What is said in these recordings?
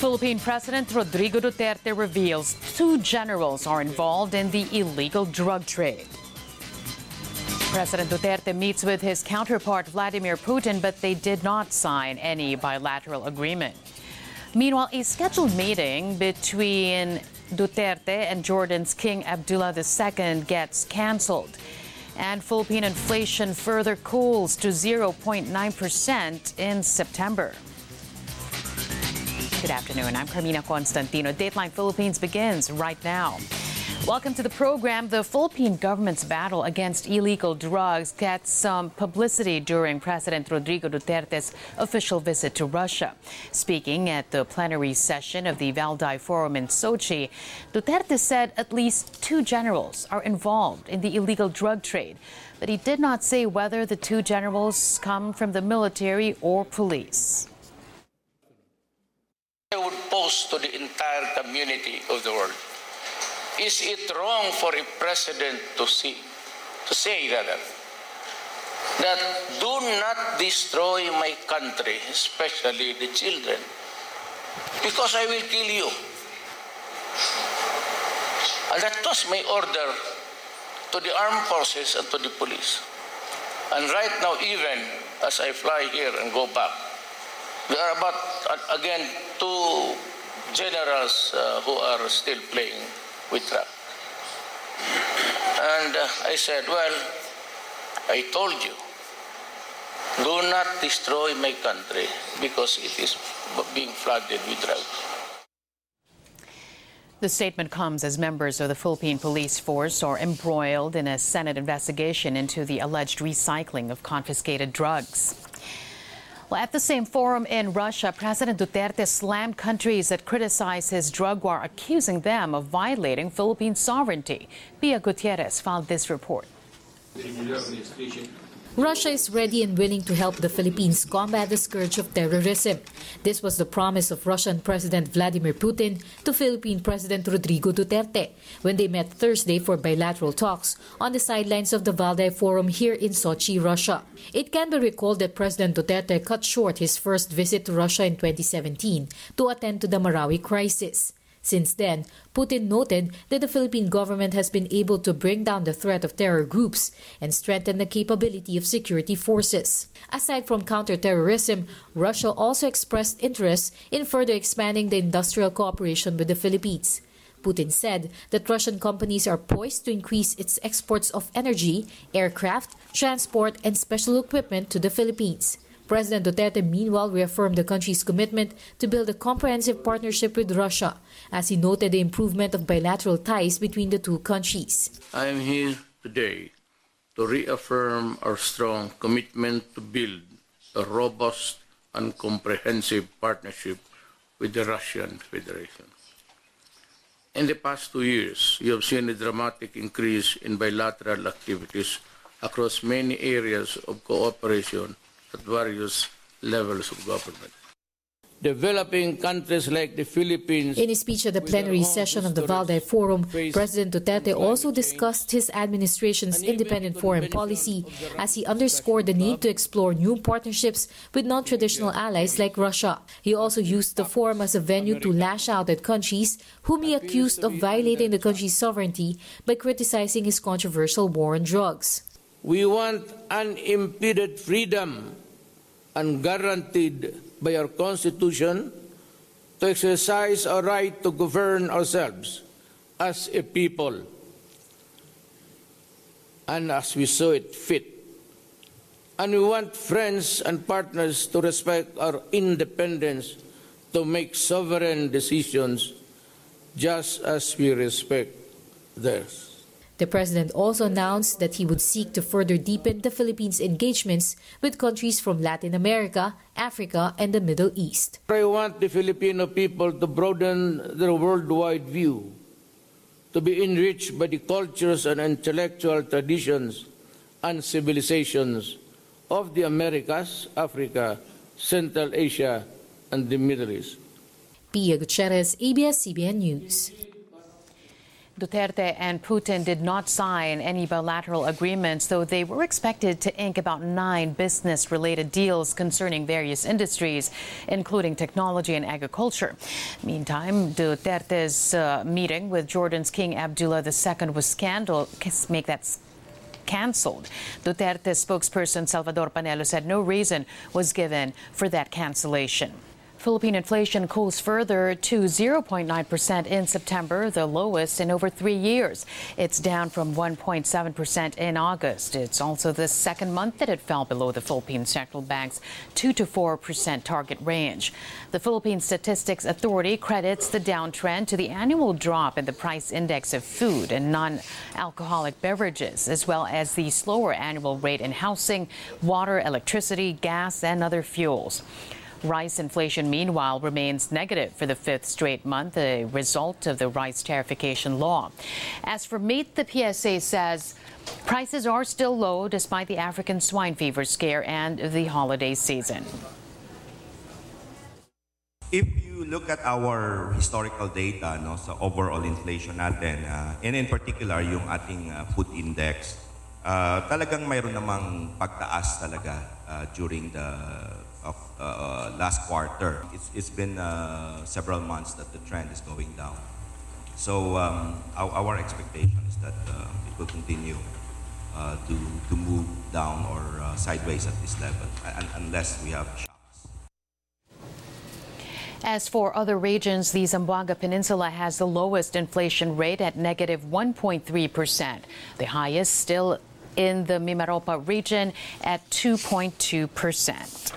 Philippine President Rodrigo Duterte reveals two generals are involved in the illegal drug trade. President Duterte meets with his counterpart Vladimir Putin, but they did not sign any bilateral agreement. Meanwhile, a scheduled meeting between Duterte and Jordan's King Abdullah II gets canceled. And Philippine inflation further cools to 0.9% in September. Good afternoon. I'm Carmina Constantino. Dateline Philippines begins right now. Welcome to the program. The Philippine government's battle against illegal drugs gets some publicity during President Rodrigo Duterte's official visit to Russia. Speaking at the plenary session of the Valdai Forum in Sochi, Duterte said at least two generals are involved in the illegal drug trade, but he did not say whether the two generals come from the military or police. To the entire community of the world. Is it wrong for a president to see, to say rather, that do not destroy my country, especially the children, because I will kill you. And that was my order to the armed forces and to the police. And right now, even as I fly here and go back, there are about, uh, again, two generals uh, who are still playing with drug. And uh, I said, well, I told you, do not destroy my country because it is being flooded with drugs. The statement comes as members of the Philippine Police Force are embroiled in a Senate investigation into the alleged recycling of confiscated drugs. Well, at the same forum in Russia, President Duterte slammed countries that criticize his drug war, accusing them of violating Philippine sovereignty. Pia Gutierrez filed this report. Russia is ready and willing to help the Philippines combat the scourge of terrorism. This was the promise of Russian President Vladimir Putin to Philippine President Rodrigo Duterte when they met Thursday for bilateral talks on the sidelines of the Valdai Forum here in Sochi, Russia. It can be recalled that President Duterte cut short his first visit to Russia in 2017 to attend to the Marawi crisis. Since then, Putin noted that the Philippine government has been able to bring down the threat of terror groups and strengthen the capability of security forces. Aside from counterterrorism, Russia also expressed interest in further expanding the industrial cooperation with the Philippines. Putin said that Russian companies are poised to increase its exports of energy, aircraft, transport, and special equipment to the Philippines. President Duterte meanwhile reaffirmed the country's commitment to build a comprehensive partnership with Russia, as he noted the improvement of bilateral ties between the two countries. I am here today to reaffirm our strong commitment to build a robust and comprehensive partnership with the Russian Federation. In the past two years, you have seen a dramatic increase in bilateral activities across many areas of cooperation at various levels of government. Developing countries like the Philippines. In his speech at the plenary session of the Valdai Forum, President Duterte also discussed his administration's independent foreign policy as he underscored the need to explore new partnerships with non traditional allies like Russia. He also used the forum as a venue to lash out at countries whom he accused of violating the country's sovereignty by criticizing his controversial war on drugs. We want unimpeded freedom and guaranteed by our Constitution to exercise our right to govern ourselves as a people and as we saw it fit. And we want friends and partners to respect our independence to make sovereign decisions just as we respect theirs. The president also announced that he would seek to further deepen the Philippines' engagements with countries from Latin America, Africa, and the Middle East. I want the Filipino people to broaden their worldwide view, to be enriched by the cultures and intellectual traditions and civilizations of the Americas, Africa, Central Asia, and the Middle East. Pia Gutierrez, ABS-CBN News. Duterte and Putin did not sign any bilateral agreements, though they were expected to ink about nine business related deals concerning various industries, including technology and agriculture. Meantime, Duterte's uh, meeting with Jordan's King Abdullah II was scandal, make that canceled. Duterte's spokesperson Salvador Panelo said no reason was given for that cancellation. Philippine inflation cools further to 0.9% in September, the lowest in over three years. It's down from 1.7% in August. It's also the second month that it fell below the Philippine Central Bank's 2 to 4% target range. The Philippine Statistics Authority credits the downtrend to the annual drop in the price index of food and non alcoholic beverages, as well as the slower annual rate in housing, water, electricity, gas, and other fuels. Rice inflation, meanwhile, remains negative for the fifth straight month, a result of the rice tariffication law. As for meat, the PSA says prices are still low despite the African swine fever scare and the holiday season. If you look at our historical data, no, so overall inflation natin, uh, and in particular yung ating uh, food index, uh, talagang mayroon namang pagtaas talaga uh, during the uh, last quarter. It's, it's been uh, several months that the trend is going down. So um, our, our, expectation is that uh, it will continue uh, to, to move down or uh, sideways at this level unless we have shocks. As for other regions, the Zamboanga Peninsula has the lowest inflation rate at negative 1.3%. The highest still in the Mimaropa region at 2.2 percent.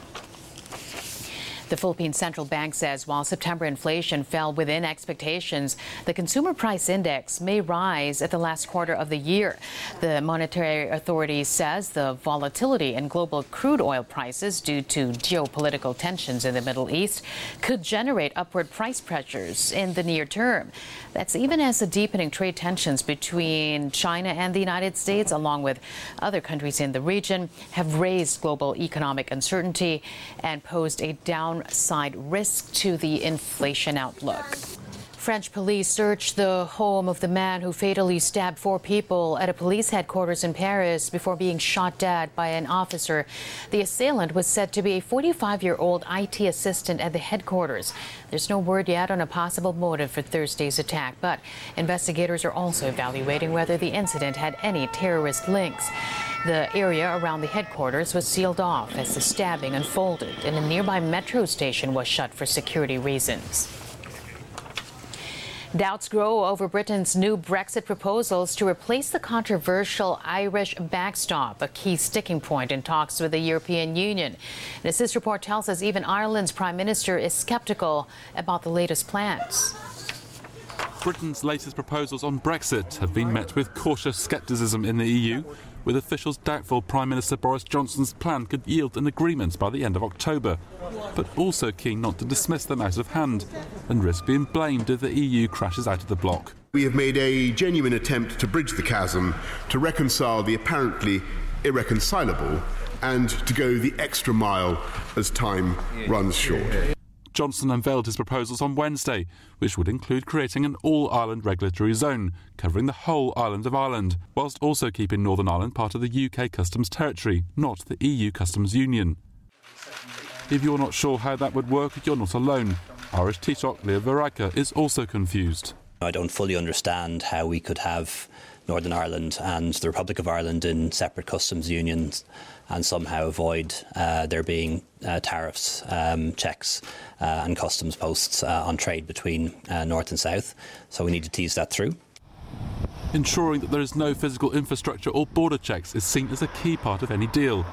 The Philippine Central Bank says while September inflation fell within expectations, the consumer price index may rise at the last quarter of the year. The Monetary Authority says the volatility in global crude oil prices due to geopolitical tensions in the Middle East could generate upward price pressures in the near term. That's even as the deepening trade tensions between China and the United States, along with other countries in the region, have raised global economic uncertainty and posed a down downside risk to the inflation outlook. French police searched the home of the man who fatally stabbed four people at a police headquarters in Paris before being shot dead by an officer. The assailant was said to be a 45 year old IT assistant at the headquarters. There's no word yet on a possible motive for Thursday's attack, but investigators are also evaluating whether the incident had any terrorist links. The area around the headquarters was sealed off as the stabbing unfolded, and a nearby metro station was shut for security reasons. Doubts grow over Britain's new Brexit proposals to replace the controversial Irish backstop, a key sticking point in talks with the European Union. This report tells us, even Ireland's Prime Minister is skeptical about the latest plans. Britain's latest proposals on Brexit have been met with cautious scepticism in the EU, with officials doubtful Prime Minister Boris Johnson's plan could yield an agreement by the end of October, but also keen not to dismiss them out of hand and risk being blamed if the EU crashes out of the bloc. We have made a genuine attempt to bridge the chasm, to reconcile the apparently irreconcilable, and to go the extra mile as time runs short. Johnson unveiled his proposals on Wednesday, which would include creating an all Ireland regulatory zone, covering the whole island of Ireland, whilst also keeping Northern Ireland part of the UK customs territory, not the EU customs union. If you're not sure how that would work, you're not alone. Irish Taoiseach Leo Varadkar is also confused. I don't fully understand how we could have Northern Ireland and the Republic of Ireland in separate customs unions and somehow avoid uh, there being uh, tariffs, um, checks, uh, and customs posts uh, on trade between uh, North and South. So we need to tease that through. Ensuring that there is no physical infrastructure or border checks is seen as a key part of any deal.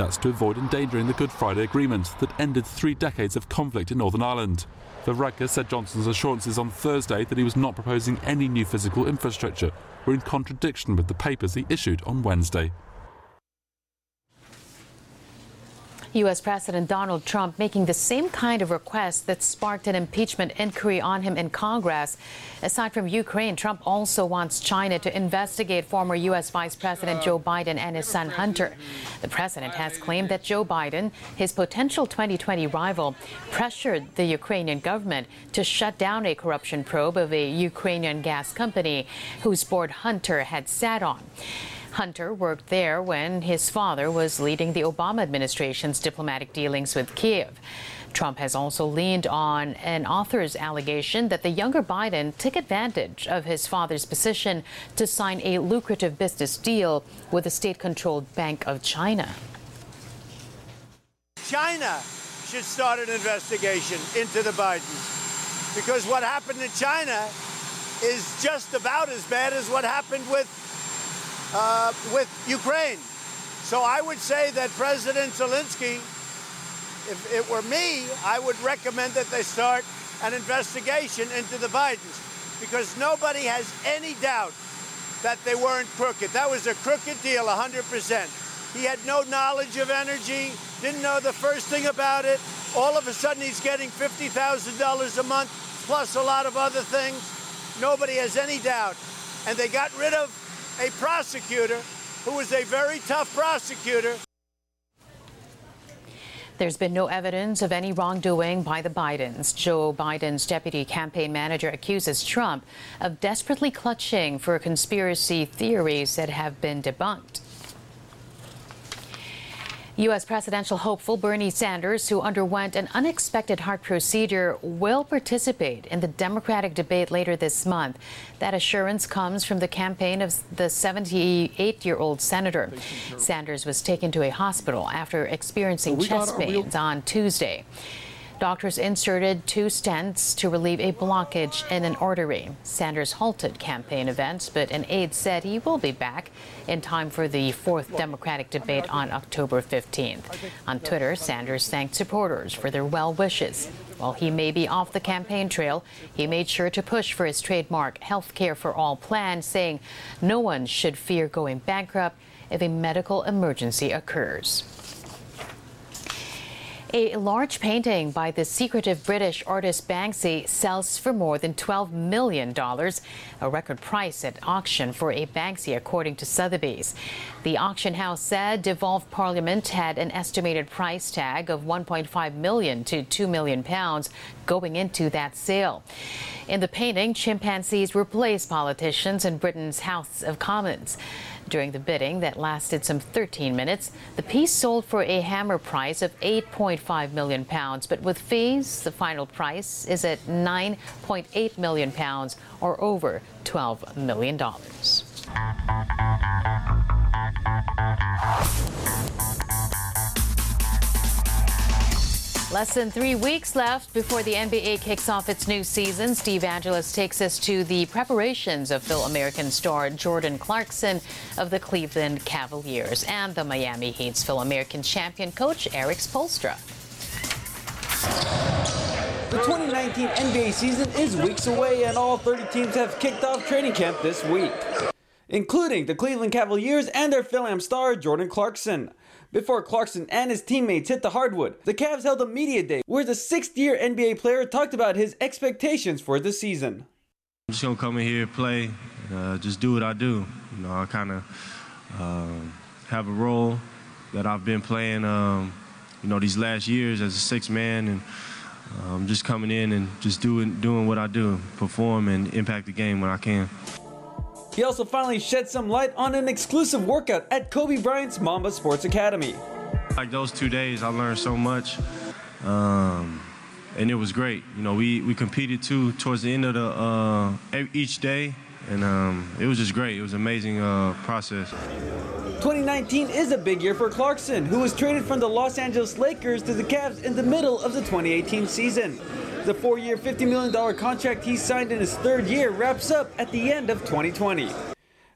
That's to avoid endangering the Good Friday Agreement that ended three decades of conflict in Northern Ireland. Varadkar said Johnson's assurances on Thursday that he was not proposing any new physical infrastructure were in contradiction with the papers he issued on Wednesday. U.S. President Donald Trump making the same kind of request that sparked an impeachment inquiry on him in Congress. Aside from Ukraine, Trump also wants China to investigate former U.S. Vice President Joe Biden and his son Hunter. The president has claimed that Joe Biden, his potential 2020 rival, pressured the Ukrainian government to shut down a corruption probe of a Ukrainian gas company whose board Hunter had sat on. Hunter worked there when his father was leading the Obama administration's diplomatic dealings with Kiev. Trump has also leaned on an author's allegation that the younger Biden took advantage of his father's position to sign a lucrative business deal with the state controlled Bank of China. China should start an investigation into the Bidens because what happened in China is just about as bad as what happened with uh, with Ukraine. So I would say that President Zelensky, if it were me, I would recommend that they start an investigation into the Bidens because nobody has any doubt that they weren't crooked. That was a crooked deal, 100%. He had no knowledge of energy, didn't know the first thing about it. All of a sudden, he's getting $50,000 a month, plus a lot of other things. Nobody has any doubt. And they got rid of a prosecutor who was a very tough prosecutor. There's been no evidence of any wrongdoing by the Bidens. Joe Biden's deputy campaign manager accuses Trump of desperately clutching for conspiracy theories that have been debunked. U.S. presidential hopeful Bernie Sanders, who underwent an unexpected heart procedure, will participate in the Democratic debate later this month. That assurance comes from the campaign of the 78 year old senator. Sanders was taken to a hospital after experiencing chest pains on Tuesday. Doctors inserted two stents to relieve a blockage in an artery. Sanders halted campaign events, but an aide said he will be back in time for the fourth Democratic debate on October 15th. On Twitter, Sanders thanked supporters for their well wishes. While he may be off the campaign trail, he made sure to push for his trademark health care for all plan, saying no one should fear going bankrupt if a medical emergency occurs. A large painting by the secretive British artist Banksy sells for more than $12 million, a record price at auction for a Banksy, according to Sotheby's. The auction house said Devolved Parliament had an estimated price tag of 1.5 million to 2 million pounds going into that sale. In the painting, chimpanzees replace politicians in Britain's House of Commons. During the bidding that lasted some 13 minutes, the piece sold for a hammer price of 8.5 million pounds, but with fees, the final price is at 9.8 million pounds or over 12 million dollars. Less than three weeks left before the NBA kicks off its new season. Steve Angeles takes us to the preparations of Fil-American star Jordan Clarkson of the Cleveland Cavaliers and the Miami Heat's Fil-American champion coach Erik Spoelstra. The 2019 NBA season is weeks away, and all 30 teams have kicked off training camp this week, including the Cleveland Cavaliers and their Fil-Am star Jordan Clarkson. Before Clarkson and his teammates hit the hardwood, the Cavs held a media day where the sixth year NBA player talked about his expectations for the season. I'm just gonna come in here, play, uh, just do what I do. You know, I kind of uh, have a role that I've been playing, um, you know, these last years as a six man, and I'm um, just coming in and just doing doing what I do, perform and impact the game when I can. He also finally shed some light on an exclusive workout at Kobe Bryant's Mamba Sports Academy. Like those two days, I learned so much, um, and it was great. You know, we, we competed too towards the end of the uh, each day, and um, it was just great. It was an amazing uh, process. 2019 is a big year for Clarkson, who was traded from the Los Angeles Lakers to the Cavs in the middle of the 2018 season. The four year, $50 million contract he signed in his third year wraps up at the end of 2020.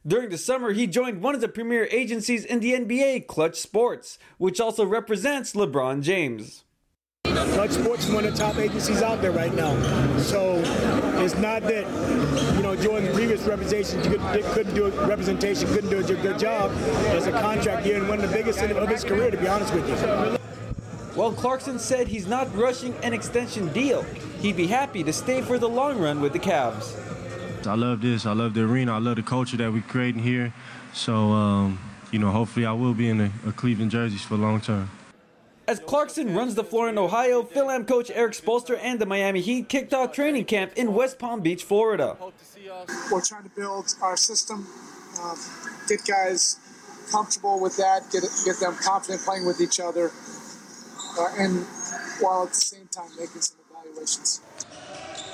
During the summer, he joined one of the premier agencies in the NBA, Clutch Sports, which also represents LeBron James. Clutch Sports is one of the top agencies out there right now. So it's not that, you know, during previous representations, you couldn't do a representation, couldn't do a good job as a contract year and one of the biggest of his career, to be honest with you. While Clarkson said he's not rushing an extension deal. He'd be happy to stay for the long run with the Cavs. I love this. I love the arena. I love the culture that we're creating here. So, um, you know, hopefully I will be in a, a Cleveland jerseys for long term. As Clarkson runs the floor in Ohio, Fil-Am coach Erik Spoelstra and the Miami Heat kicked off training camp in West Palm Beach, Florida. We're trying to build our system, uh, get guys comfortable with that, get get them confident playing with each other, Uh, and while at the same time making some evaluations.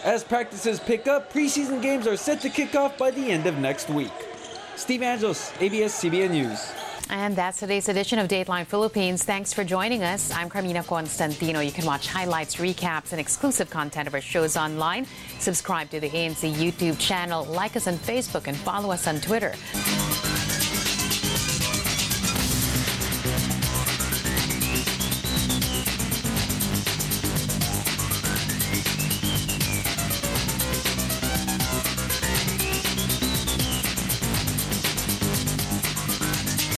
As practices pick up, preseason games are set to kick off by the end of next week. Steve Angeles, ABS-CBN News. And that's today's edition of Dateline Philippines. Thanks for joining us. I'm Carmina Constantino. You can watch highlights, recaps, and exclusive content of our shows online. Subscribe to the ANC YouTube channel, like us on Facebook, and follow us on Twitter.